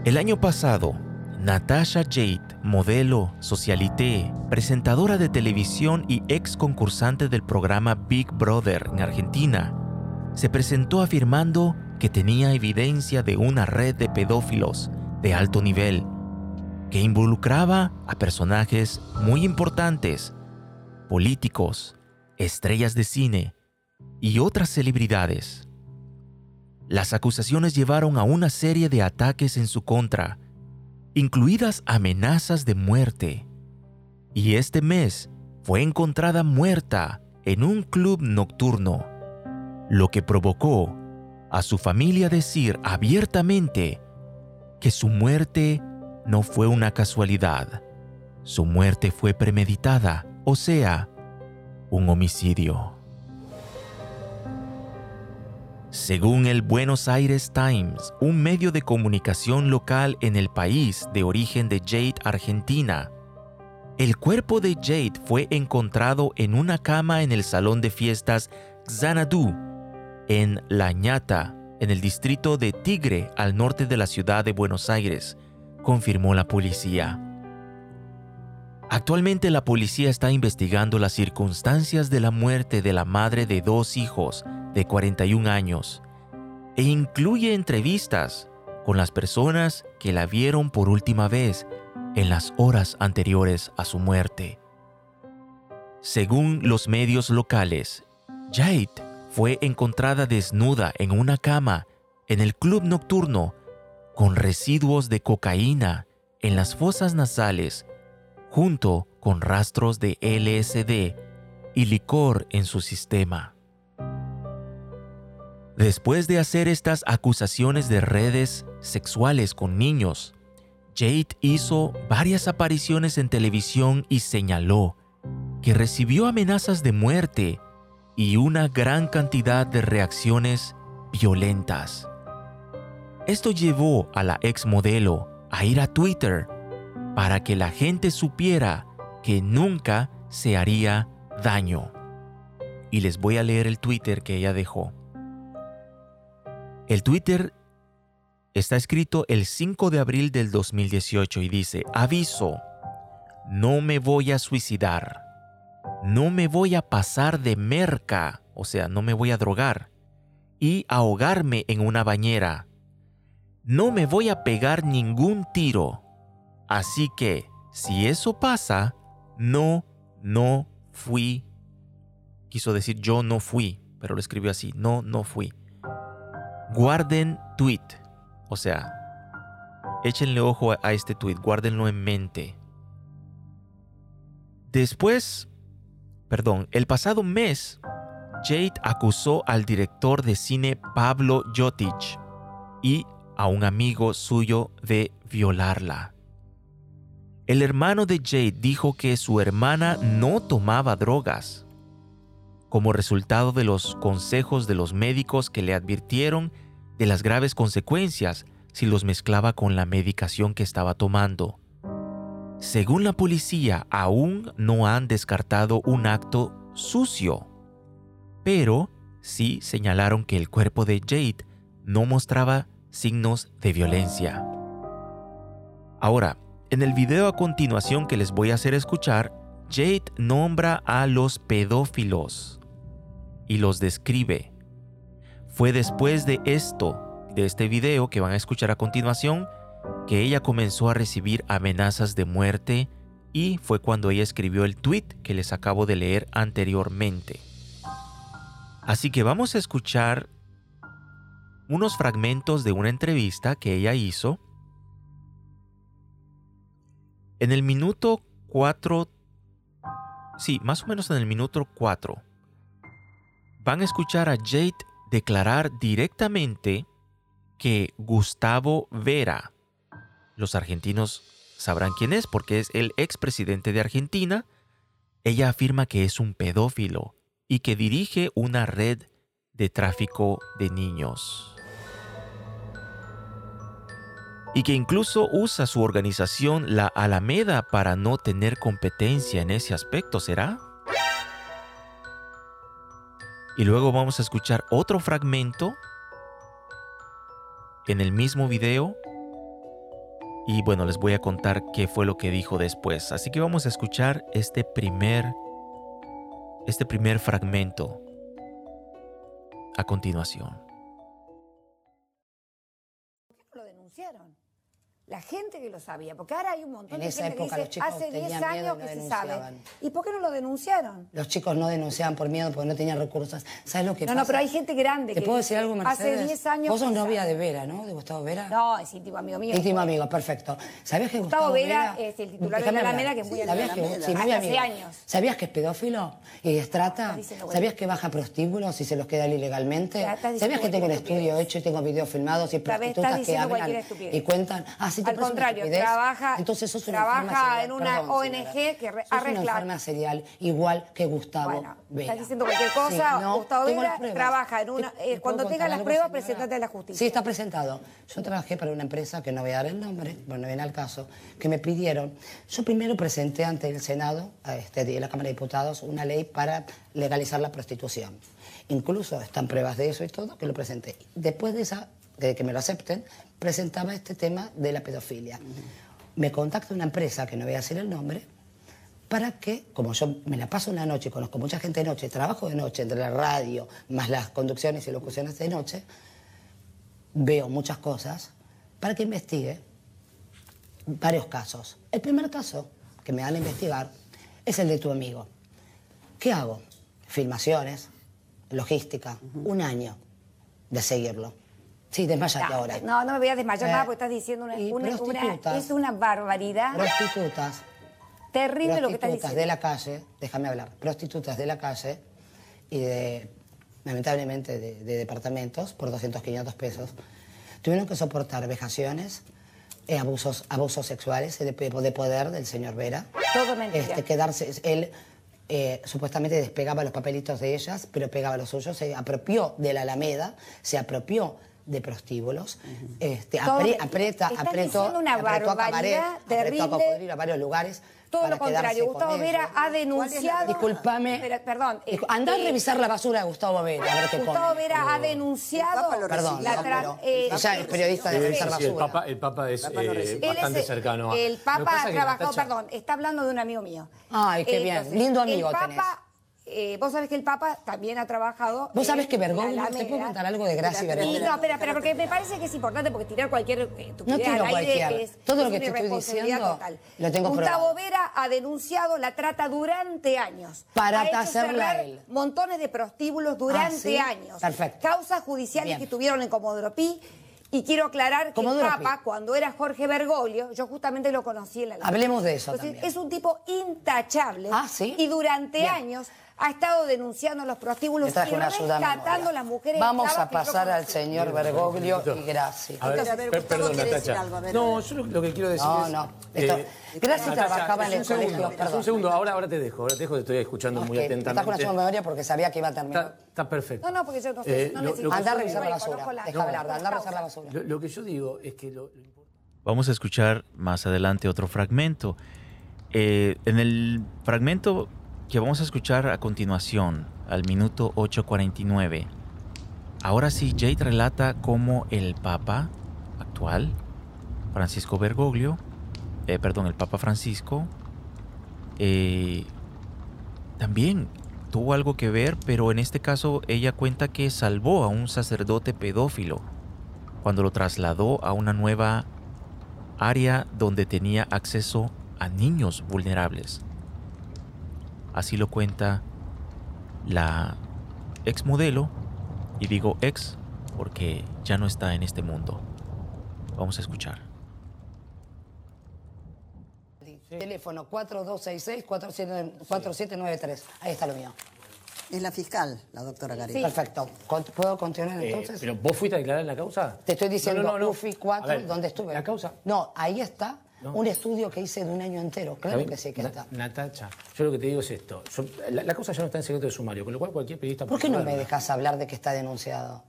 El año pasado, Natasha Jade, modelo, socialité, presentadora de televisión y ex concursante del programa Big Brother en Argentina, se presentó afirmando que tenía evidencia de una red de pedófilos de alto nivel que involucraba a personajes muy importantes, políticos, estrellas de cine y otras celebridades. Las acusaciones llevaron a una serie de ataques en su contra, incluidas amenazas de muerte. Y este mes fue encontrada muerta en un club nocturno, lo que provocó a su familia decir abiertamente que su muerte no fue una casualidad. Su muerte fue premeditada, o sea, un homicidio. Según el Buenos Aires Times, un medio de comunicación local en el país de origen de Jade, Argentina, el cuerpo de Jade fue encontrado en una cama en el salón de fiestas Xanadu, en La Ñata, en el distrito de Tigre, al norte de la ciudad de Buenos Aires, confirmó la policía. Actualmente la policía está investigando las circunstancias de la muerte de la madre de dos hijos de 41 años e incluye entrevistas con las personas que la vieron por última vez en las horas anteriores a su muerte. Según los medios locales, Jade fue encontrada desnuda en una cama en el club nocturno con residuos de cocaína en las fosas nasales junto con rastros de LSD y licor en su sistema. Después de hacer estas acusaciones de redes sexuales con niños, Jade hizo varias apariciones en televisión y señaló que recibió amenazas de muerte y una gran cantidad de reacciones violentas. Esto llevó a la ex modelo a ir a Twitter para que la gente supiera que nunca se haría daño. Y les voy a leer el Twitter que ella dejó. El Twitter está escrito el 5 de abril del 2018 y dice, aviso, no me voy a suicidar, no me voy a pasar de merca, o sea, no me voy a drogar, y ahogarme en una bañera. No me voy a pegar ningún tiro. Así que, si eso pasa, no, no fui. Quiso decir yo no fui, pero lo escribió así, no, no fui guarden tweet. O sea, échenle ojo a este tweet, guárdenlo en mente. Después, perdón, el pasado mes, Jade acusó al director de cine Pablo Jotic y a un amigo suyo de violarla. El hermano de Jade dijo que su hermana no tomaba drogas como resultado de los consejos de los médicos que le advirtieron de las graves consecuencias si los mezclaba con la medicación que estaba tomando. Según la policía, aún no han descartado un acto sucio, pero sí señalaron que el cuerpo de Jade no mostraba signos de violencia. Ahora, en el video a continuación que les voy a hacer escuchar, Jade nombra a los pedófilos y los describe. Fue después de esto, de este video que van a escuchar a continuación, que ella comenzó a recibir amenazas de muerte y fue cuando ella escribió el tweet que les acabo de leer anteriormente. Así que vamos a escuchar unos fragmentos de una entrevista que ella hizo. En el minuto 4, sí, más o menos en el minuto 4, van a escuchar a Jade declarar directamente que Gustavo Vera, los argentinos sabrán quién es porque es el expresidente de Argentina, ella afirma que es un pedófilo y que dirige una red de tráfico de niños. Y que incluso usa su organización La Alameda para no tener competencia en ese aspecto, ¿será? Y luego vamos a escuchar otro fragmento en el mismo video. Y bueno, les voy a contar qué fue lo que dijo después. Así que vamos a escuchar este primer este primer fragmento a continuación. La gente que lo sabía, porque ahora hay un montón En de gente que dice, hace 10 tenían miedo años que no se sabe. ¿Y por qué no lo denunciaron? Los chicos no denunciaban por miedo porque no tenían recursos. ¿Sabes lo que No, pasa? no, pero hay gente grande ¿Te que puedo decir algo, Mercedes? Hace 10 años Vos sos novia de Vera, ¿no? De Gustavo Vera. No, es íntimo amigo mío. Íntimo amigo, perfecto. ¿Sabías que Gustavo Gustavo, Vera es el titular de la. Alameda, que es muy ¿Sabías que, sí, muy. Hace años. ¿Sabías que es pedófilo y es trata? ¿Sabías que baja prostíbulos y se los queda ilegalmente? ¿Sabías que tengo un estudio hecho y tengo videos filmados y prostitutas que hablan y cuentan? Te Al una contrario, trabaja, Entonces sos una trabaja en una Perdón, ONG señora. que Sos una arregla- enferma serial igual que Gustavo Bueno, Vera. estás diciendo cualquier cosa. Sí, no, Gustavo Vera trabaja en una- ¿Te- eh, cuando puedo tenga contar las pruebas, señora? presentate a la justicia. Sí, está presentado. Yo trabajé para una empresa, que no voy a dar el nombre, bueno, no viene al caso, que me pidieron. Yo primero presenté ante el Senado, este, de la Cámara de Diputados, una ley para legalizar la prostitución. Incluso están pruebas de eso y todo, que lo presenté. Después de esa, de que me lo acepten, presentaba este tema de la pedofilia. Me contacta una empresa, que no voy a decir el nombre, para que, como yo me la paso una noche, conozco mucha gente de noche, trabajo de noche, entre la radio, más las conducciones y locuciones de noche, veo muchas cosas, para que investigue varios casos. El primer caso que me dan a investigar es el de tu amigo. ¿Qué hago? Filmaciones, logística, un año de seguirlo. Sí, desmayate No, ahora. No, no me voy a desmayar Eh, nada porque estás diciendo una, una- una- prostitutas. es una barbaridad Prostitutas terrible lo que estás prostitutas diciendo. de la calle, déjame hablar, prostitutas de la calle y de, lamentablemente, de, de departamentos por 200, 500 pesos, tuvieron que soportar vejaciones, eh, abusos, abusos sexuales de, de poder del señor Vera. Todo mentira. Este, quedarse, él eh, supuestamente despegaba los papelitos de ellas, pero pegaba los suyos, se apropió de la Alameda, se apropió de prostíbulos, este, Todo apre- aprieta, apretó, una apretó a Cabaret, barbaridad apretó a terrible. Cocodrilo a varios lugares. Todo para lo contrario, Gustavo Vera ha denunciado. Disculpame. Pero, perdón. eh, Andá a eh, revisar la basura de Gustavo Vera, a ver qué Gustavo. Vera ha denunciado Perdón, la pero eh, ella es periodista de revisar sí, el basura. Papa, el Papa es Papa eh, bastante es- cercano a... El Papa ha trabajado, Natacha- perdón, está hablando de un amigo mío. Ay, qué bien. Lindo amigo el Papa, tenés. Eh, vos sabés que el Papa también ha trabajado. Vos sabés que Bergoglio, ¿te puedo contar algo de Gracia y Bergoglio? no, espera, espera, porque me parece que es importante porque tirar cualquier eh, estupidez No tiro al aire cualquier. es- Todo lo que te estoy diciendo, total. lo tengo Gustavo probado. Vera ha denunciado la trata durante años. Para ha hacerla él. montones de prostíbulos durante Ah, ¿sí? años. Perfecto. Causas judiciales Bien. que tuvieron en Comodoro Pi. Y quiero aclarar que el. Papa, cuando era Jorge Bergoglio, yo justamente lo conocí en la. Hablemos de eso Entonces, también. es un tipo intachable. Ah, ¿sí? Y durante Bien. años ha estado denunciando los prostíbulos y a rescatando memoria. las mujeres. Vamos a pasar al señor Bergoglio y Gracia. A ver, Entonces, a ver, perdón, quiere decir Natacha. algo, a ver, no, a yo lo, que quiero decir No, es... no. Esto- Gracia Natacha, trabajaba en el un segundo, colegio, perdón. Un segundo, ahora, ahora te dejo, ahora te dejo, te estoy escuchando No, muy es que me trajo una atentamente. ayuda de memoria porque sabía que iba a terminar. Está, está perfecto. No, no, porque yo no, sé, Eh, no lo- necesito. Andá a revisar la basura. la- Deja no, hablar, andá a revisar la basura. Lo, que yo digo es que lo, lo importante... Vamos a escuchar más adelante otro fragmento. Eh, en el fragmento que vamos a escuchar a continuación, al minuto 8.49, ahora sí Jade relata cómo el Papa actual, Francisco Bergoglio, eh, perdón, el Papa Francisco, eh, también tuvo algo que ver, pero en este caso ella cuenta que salvó a un sacerdote pedófilo cuando lo trasladó a una nueva área donde tenía acceso a niños vulnerables. Así lo cuenta la ex modelo, y digo ex porque ya no está en este mundo. Vamos a escuchar. Teléfono 4266-4793. Ahí está lo mío. Es la fiscal, la doctora Gareca. Perfecto. ¿Puedo continuar Eh, entonces? ¿Pero vos fuiste a declarar en la causa? Te estoy diciendo No, no, no. UFI 4, A ver, ¿dónde estuve? ¿La causa? No, ahí está Un estudio que hice de un año entero, claro ¿Está que sí que está. Na- Natacha, yo lo que te digo es esto. Yo- la, la cosa ya no está en secreto de sumario, con lo cual cualquier periodista... ¿Por qué no me dejas hablar de que está denunciado?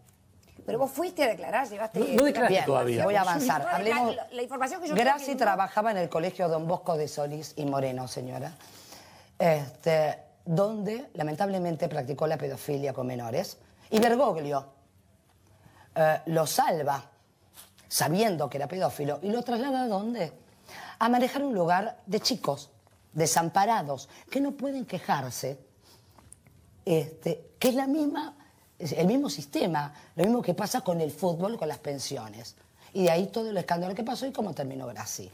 Pero vos fuiste a declarar, llevaste... No- no declaraste Bien, todavía. Voy a avanzar. No, Hablemos. La, la información que yo Graci trabajaba en el colegio Don Bosco de Solís y Moreno, señora, este, donde lamentablemente practicó la pedofilia con menores. Y Bergoglio eh, lo salva, sabiendo que era pedófilo, y lo traslada a dónde? A manejar un lugar de chicos, desamparados, que no pueden quejarse este, que es la misma, el mismo sistema, lo mismo que pasa con el fútbol, con las pensiones. Y de ahí todo el escándalo que pasó y cómo terminó Grassi.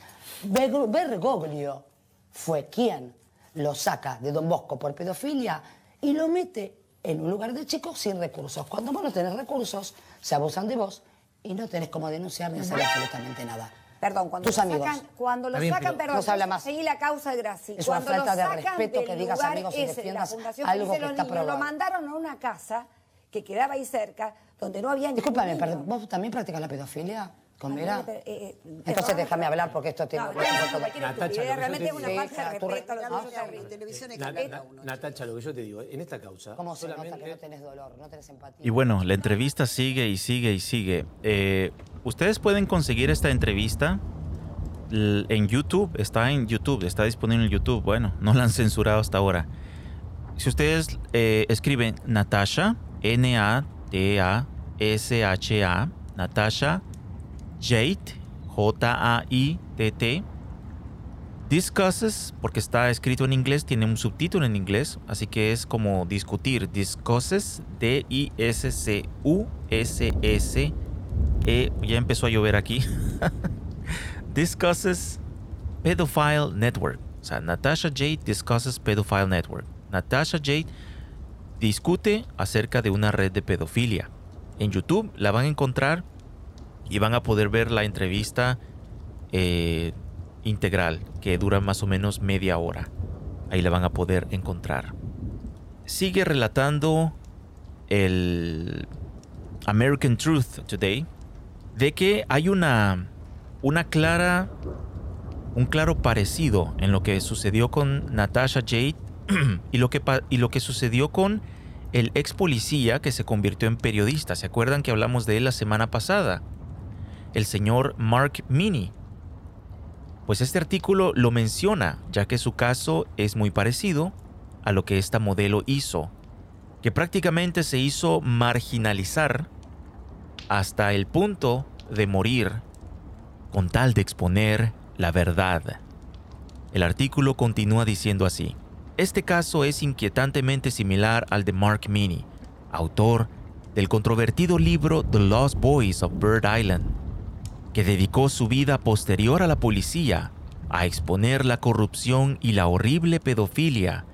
Berg- Bergoglio fue quien lo saca de Don Bosco por pedofilia y lo mete en un lugar de chicos sin recursos. Cuando vos no tenés recursos, se abusan de vos y no tenés cómo denunciar ni hacer absolutamente nada. Perdón, cuando Tus lo amigos. sacan, cuando lo sacan, pero- perdón, No se habla más. seguí la causa de Graci. Es una cuando lo falta de sacan respeto que digas, amigos, y defiendas Fundación algo que los está Niños, lo mandaron a una casa que quedaba ahí cerca, donde no había ningún Discúlpame, niño. perdón, ¿vos también practicas la pedofilia Eh, eh, Entonces perdón, déjame hablar porque esto tiene... No, lo tengo no, todo. cualquier Natacha, estupidez, lo que realmente yo es una te- falta de respeto a los Ah. Natacha, lo que yo te digo, en esta causa... ¿Cómo se nota que no tenés dolor, no tenés empatía? Y bueno, la entrevista sigue y sigue y sigue. Eh, Ustedes pueden conseguir esta entrevista en YouTube. Está en YouTube, está disponible en YouTube. Bueno, no la han censurado hasta ahora. Si ustedes eh, escriben Natasha, N-A-T-A-S-H-A, Natasha Jade, J-A-I-T-T, Discusses, porque está escrito en inglés, tiene un subtítulo en inglés, así que es como discutir. Discusses, D-I-S-C-U-S-S. E, ya empezó a llover aquí. discusses Pedophile Network. O sea, Natasha Jade discusses Pedophile Network. Natasha Jade discute acerca de una red de pedofilia. En YouTube la van a encontrar y van a poder ver la entrevista eh, integral que dura más o menos media hora. Ahí la van a poder encontrar. Sigue relatando el American Truth Today de que hay una una clara un claro parecido en lo que sucedió con Natasha Jade y lo que y lo que sucedió con el ex policía que se convirtió en periodista. ¿Se acuerdan que hablamos de él la semana pasada? El señor Mark Mini. Pues este artículo lo menciona, ya que su caso es muy parecido a lo que esta modelo hizo, que prácticamente se hizo marginalizar hasta el punto de morir con tal de exponer la verdad. El artículo continúa diciendo así. Este caso es inquietantemente similar al de Mark Mini, autor del controvertido libro The Lost Boys of Bird Island, que dedicó su vida posterior a la policía a exponer la corrupción y la horrible pedofilia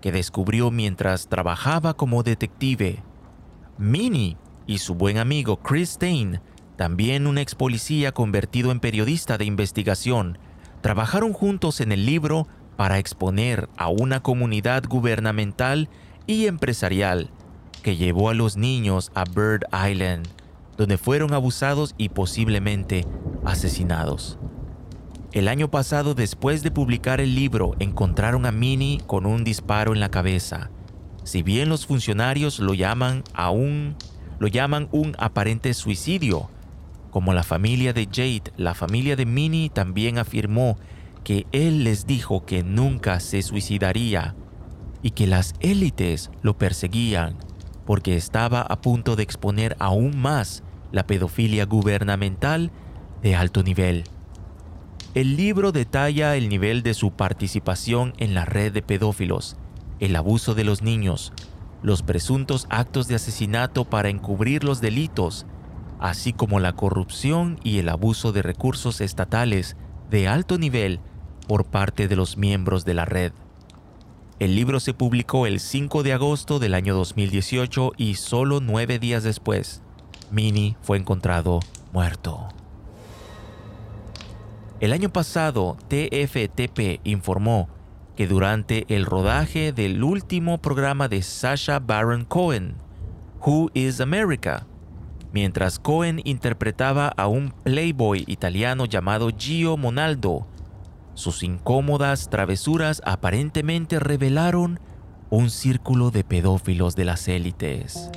que descubrió mientras trabajaba como detective. Minnie y su buen amigo Chris Stein, también un ex policía convertido en periodista de investigación, trabajaron juntos en el libro para exponer a una comunidad gubernamental y empresarial que llevó a los niños a Bird Island, donde fueron abusados y posiblemente asesinados. El año pasado, después de publicar el libro, encontraron a Minnie con un disparo en la cabeza. Si bien los funcionarios lo llaman aún lo llaman un aparente suicidio, como la familia de Jade, la familia de Minnie también afirmó que él les dijo que nunca se suicidaría y que las élites lo perseguían porque estaba a punto de exponer aún más la pedofilia gubernamental de alto nivel. El libro detalla el nivel de su participación en la red de pedófilos, el abuso de los niños, los presuntos actos de asesinato para encubrir los delitos, así como la corrupción y el abuso de recursos estatales de alto nivel por parte de los miembros de la red. El libro se publicó el 5 de agosto del año 2018 y solo nueve días después, Minnie fue encontrado muerto. El año pasado, TFTP informó que durante el rodaje del último programa de Sasha Baron Cohen, Who is America, mientras Cohen interpretaba a un playboy italiano llamado Gio Monaldo, sus incómodas travesuras aparentemente revelaron un círculo de pedófilos de las élites.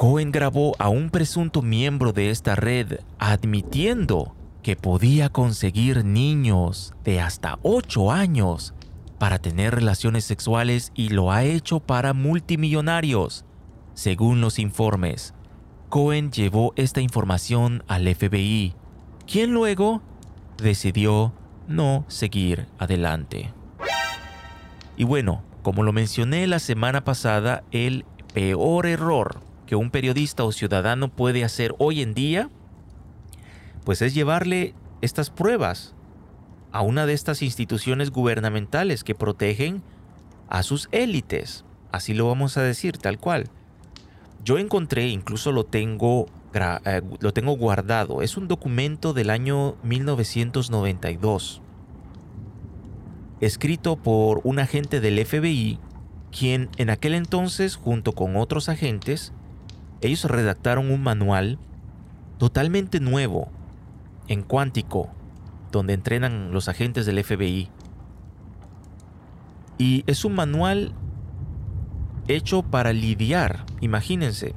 Cohen grabó a un presunto miembro de esta red admitiendo que podía conseguir niños de hasta 8 años para tener relaciones sexuales y lo ha hecho para multimillonarios. Según los informes, Cohen llevó esta información al FBI, quien luego decidió no seguir adelante. Y bueno, como lo mencioné la semana pasada, el peor error que un periodista o ciudadano puede hacer hoy en día, pues es llevarle estas pruebas a una de estas instituciones gubernamentales que protegen a sus élites. Así lo vamos a decir, tal cual. Yo encontré, incluso lo tengo, eh, lo tengo guardado, es un documento del año 1992, escrito por un agente del FBI, quien en aquel entonces, junto con otros agentes, ellos redactaron un manual totalmente nuevo, en cuántico, donde entrenan los agentes del FBI. Y es un manual hecho para lidiar, imagínense.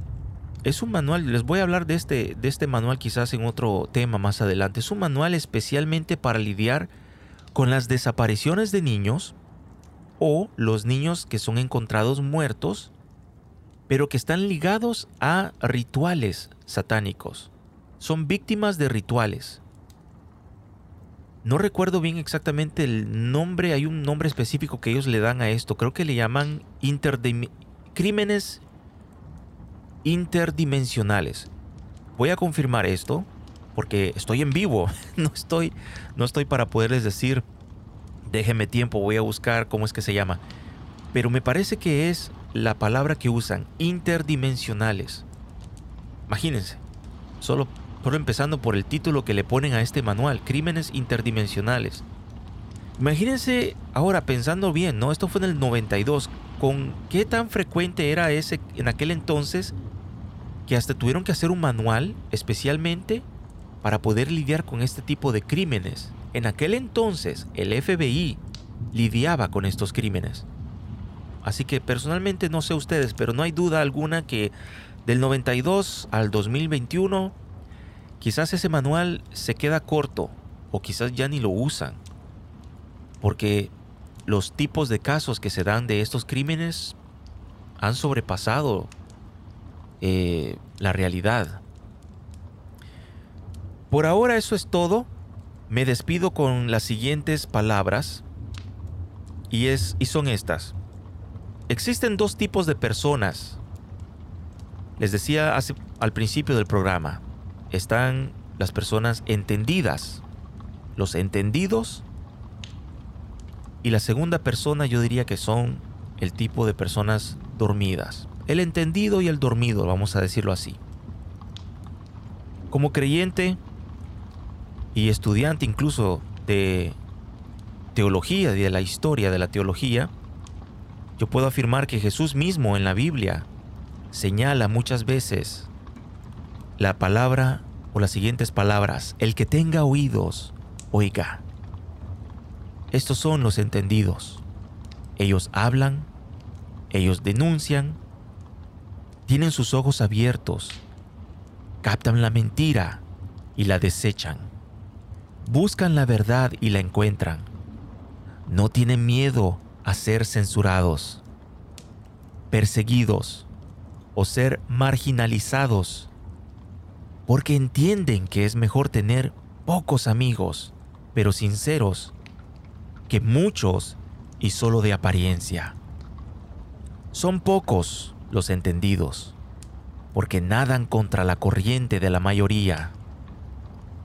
Es un manual, les voy a hablar de este, de este manual quizás en otro tema más adelante. Es un manual especialmente para lidiar con las desapariciones de niños o los niños que son encontrados muertos pero que están ligados a rituales satánicos. Son víctimas de rituales. No recuerdo bien exactamente el nombre, hay un nombre específico que ellos le dan a esto, creo que le llaman crímenes interdimensionales. Voy a confirmar esto porque estoy en vivo, no estoy, no estoy para poderles decir, déjenme tiempo, voy a buscar cómo es que se llama. Pero me parece que es la palabra que usan, interdimensionales. Imagínense, solo, solo empezando por el título que le ponen a este manual, crímenes interdimensionales. Imagínense ahora pensando bien, ¿no? Esto fue en el 92. ¿Con qué tan frecuente era ese en aquel entonces que hasta tuvieron que hacer un manual especialmente para poder lidiar con este tipo de crímenes? En aquel entonces el FBI lidiaba con estos crímenes. Así que personalmente no sé ustedes, pero no hay duda alguna que del 92 al 2021 quizás ese manual se queda corto o quizás ya ni lo usan. Porque los tipos de casos que se dan de estos crímenes han sobrepasado eh, la realidad. Por ahora eso es todo. Me despido con las siguientes palabras y, es, y son estas. Existen dos tipos de personas. Les decía al principio del programa, están las personas entendidas, los entendidos, y la segunda persona yo diría que son el tipo de personas dormidas. El entendido y el dormido, vamos a decirlo así. Como creyente y estudiante incluso de teología, de la historia de la teología, yo puedo afirmar que Jesús mismo en la Biblia señala muchas veces la palabra o las siguientes palabras, el que tenga oídos, oiga. Estos son los entendidos. Ellos hablan, ellos denuncian, tienen sus ojos abiertos, captan la mentira y la desechan. Buscan la verdad y la encuentran. No tienen miedo a ser censurados, perseguidos o ser marginalizados, porque entienden que es mejor tener pocos amigos, pero sinceros, que muchos y solo de apariencia. Son pocos los entendidos, porque nadan contra la corriente de la mayoría.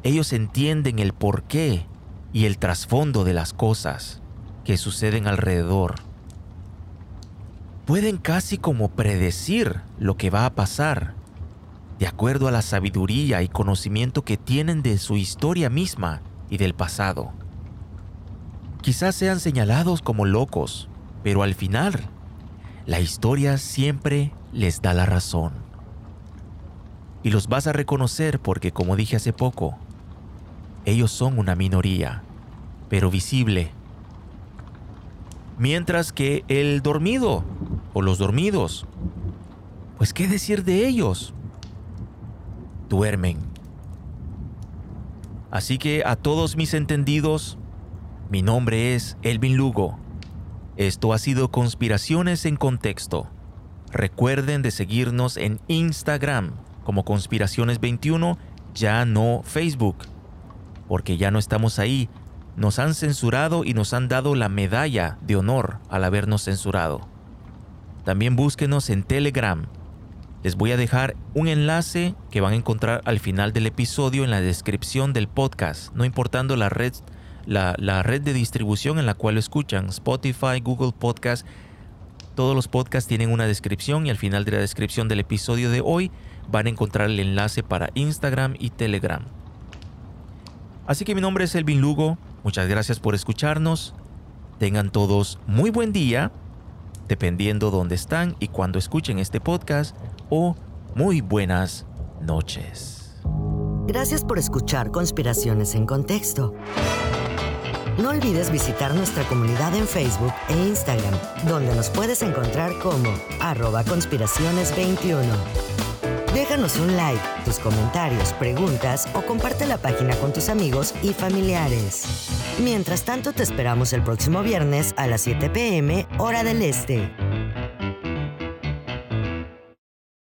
Ellos entienden el porqué y el trasfondo de las cosas que suceden alrededor. Pueden casi como predecir lo que va a pasar, de acuerdo a la sabiduría y conocimiento que tienen de su historia misma y del pasado. Quizás sean señalados como locos, pero al final, la historia siempre les da la razón. Y los vas a reconocer porque, como dije hace poco, ellos son una minoría, pero visible. Mientras que el dormido o los dormidos, pues qué decir de ellos, duermen. Así que a todos mis entendidos, mi nombre es Elvin Lugo. Esto ha sido Conspiraciones en Contexto. Recuerden de seguirnos en Instagram como Conspiraciones21, ya no Facebook, porque ya no estamos ahí. Nos han censurado y nos han dado la medalla de honor al habernos censurado. También búsquenos en Telegram. Les voy a dejar un enlace que van a encontrar al final del episodio en la descripción del podcast, no importando la red, la, red de distribución en la cual lo escuchan, Spotify, Google Podcast, todos los podcasts tienen una descripción y al final de la descripción del episodio de hoy van a encontrar el enlace para Instagram y Telegram. Así que mi nombre es Elvin Lugo, muchas gracias por escucharnos, tengan todos muy buen día, dependiendo dónde están y cuando escuchen este podcast, o muy buenas noches. Gracias por escuchar Conspiraciones en Contexto. No olvides visitar nuestra comunidad en Facebook e Instagram, donde nos puedes encontrar como arroba conspiraciones21. Déjanos un like, tus comentarios, preguntas o comparte la página con tus amigos y familiares. Mientras tanto, te esperamos el próximo viernes a las 7 pm, hora del este.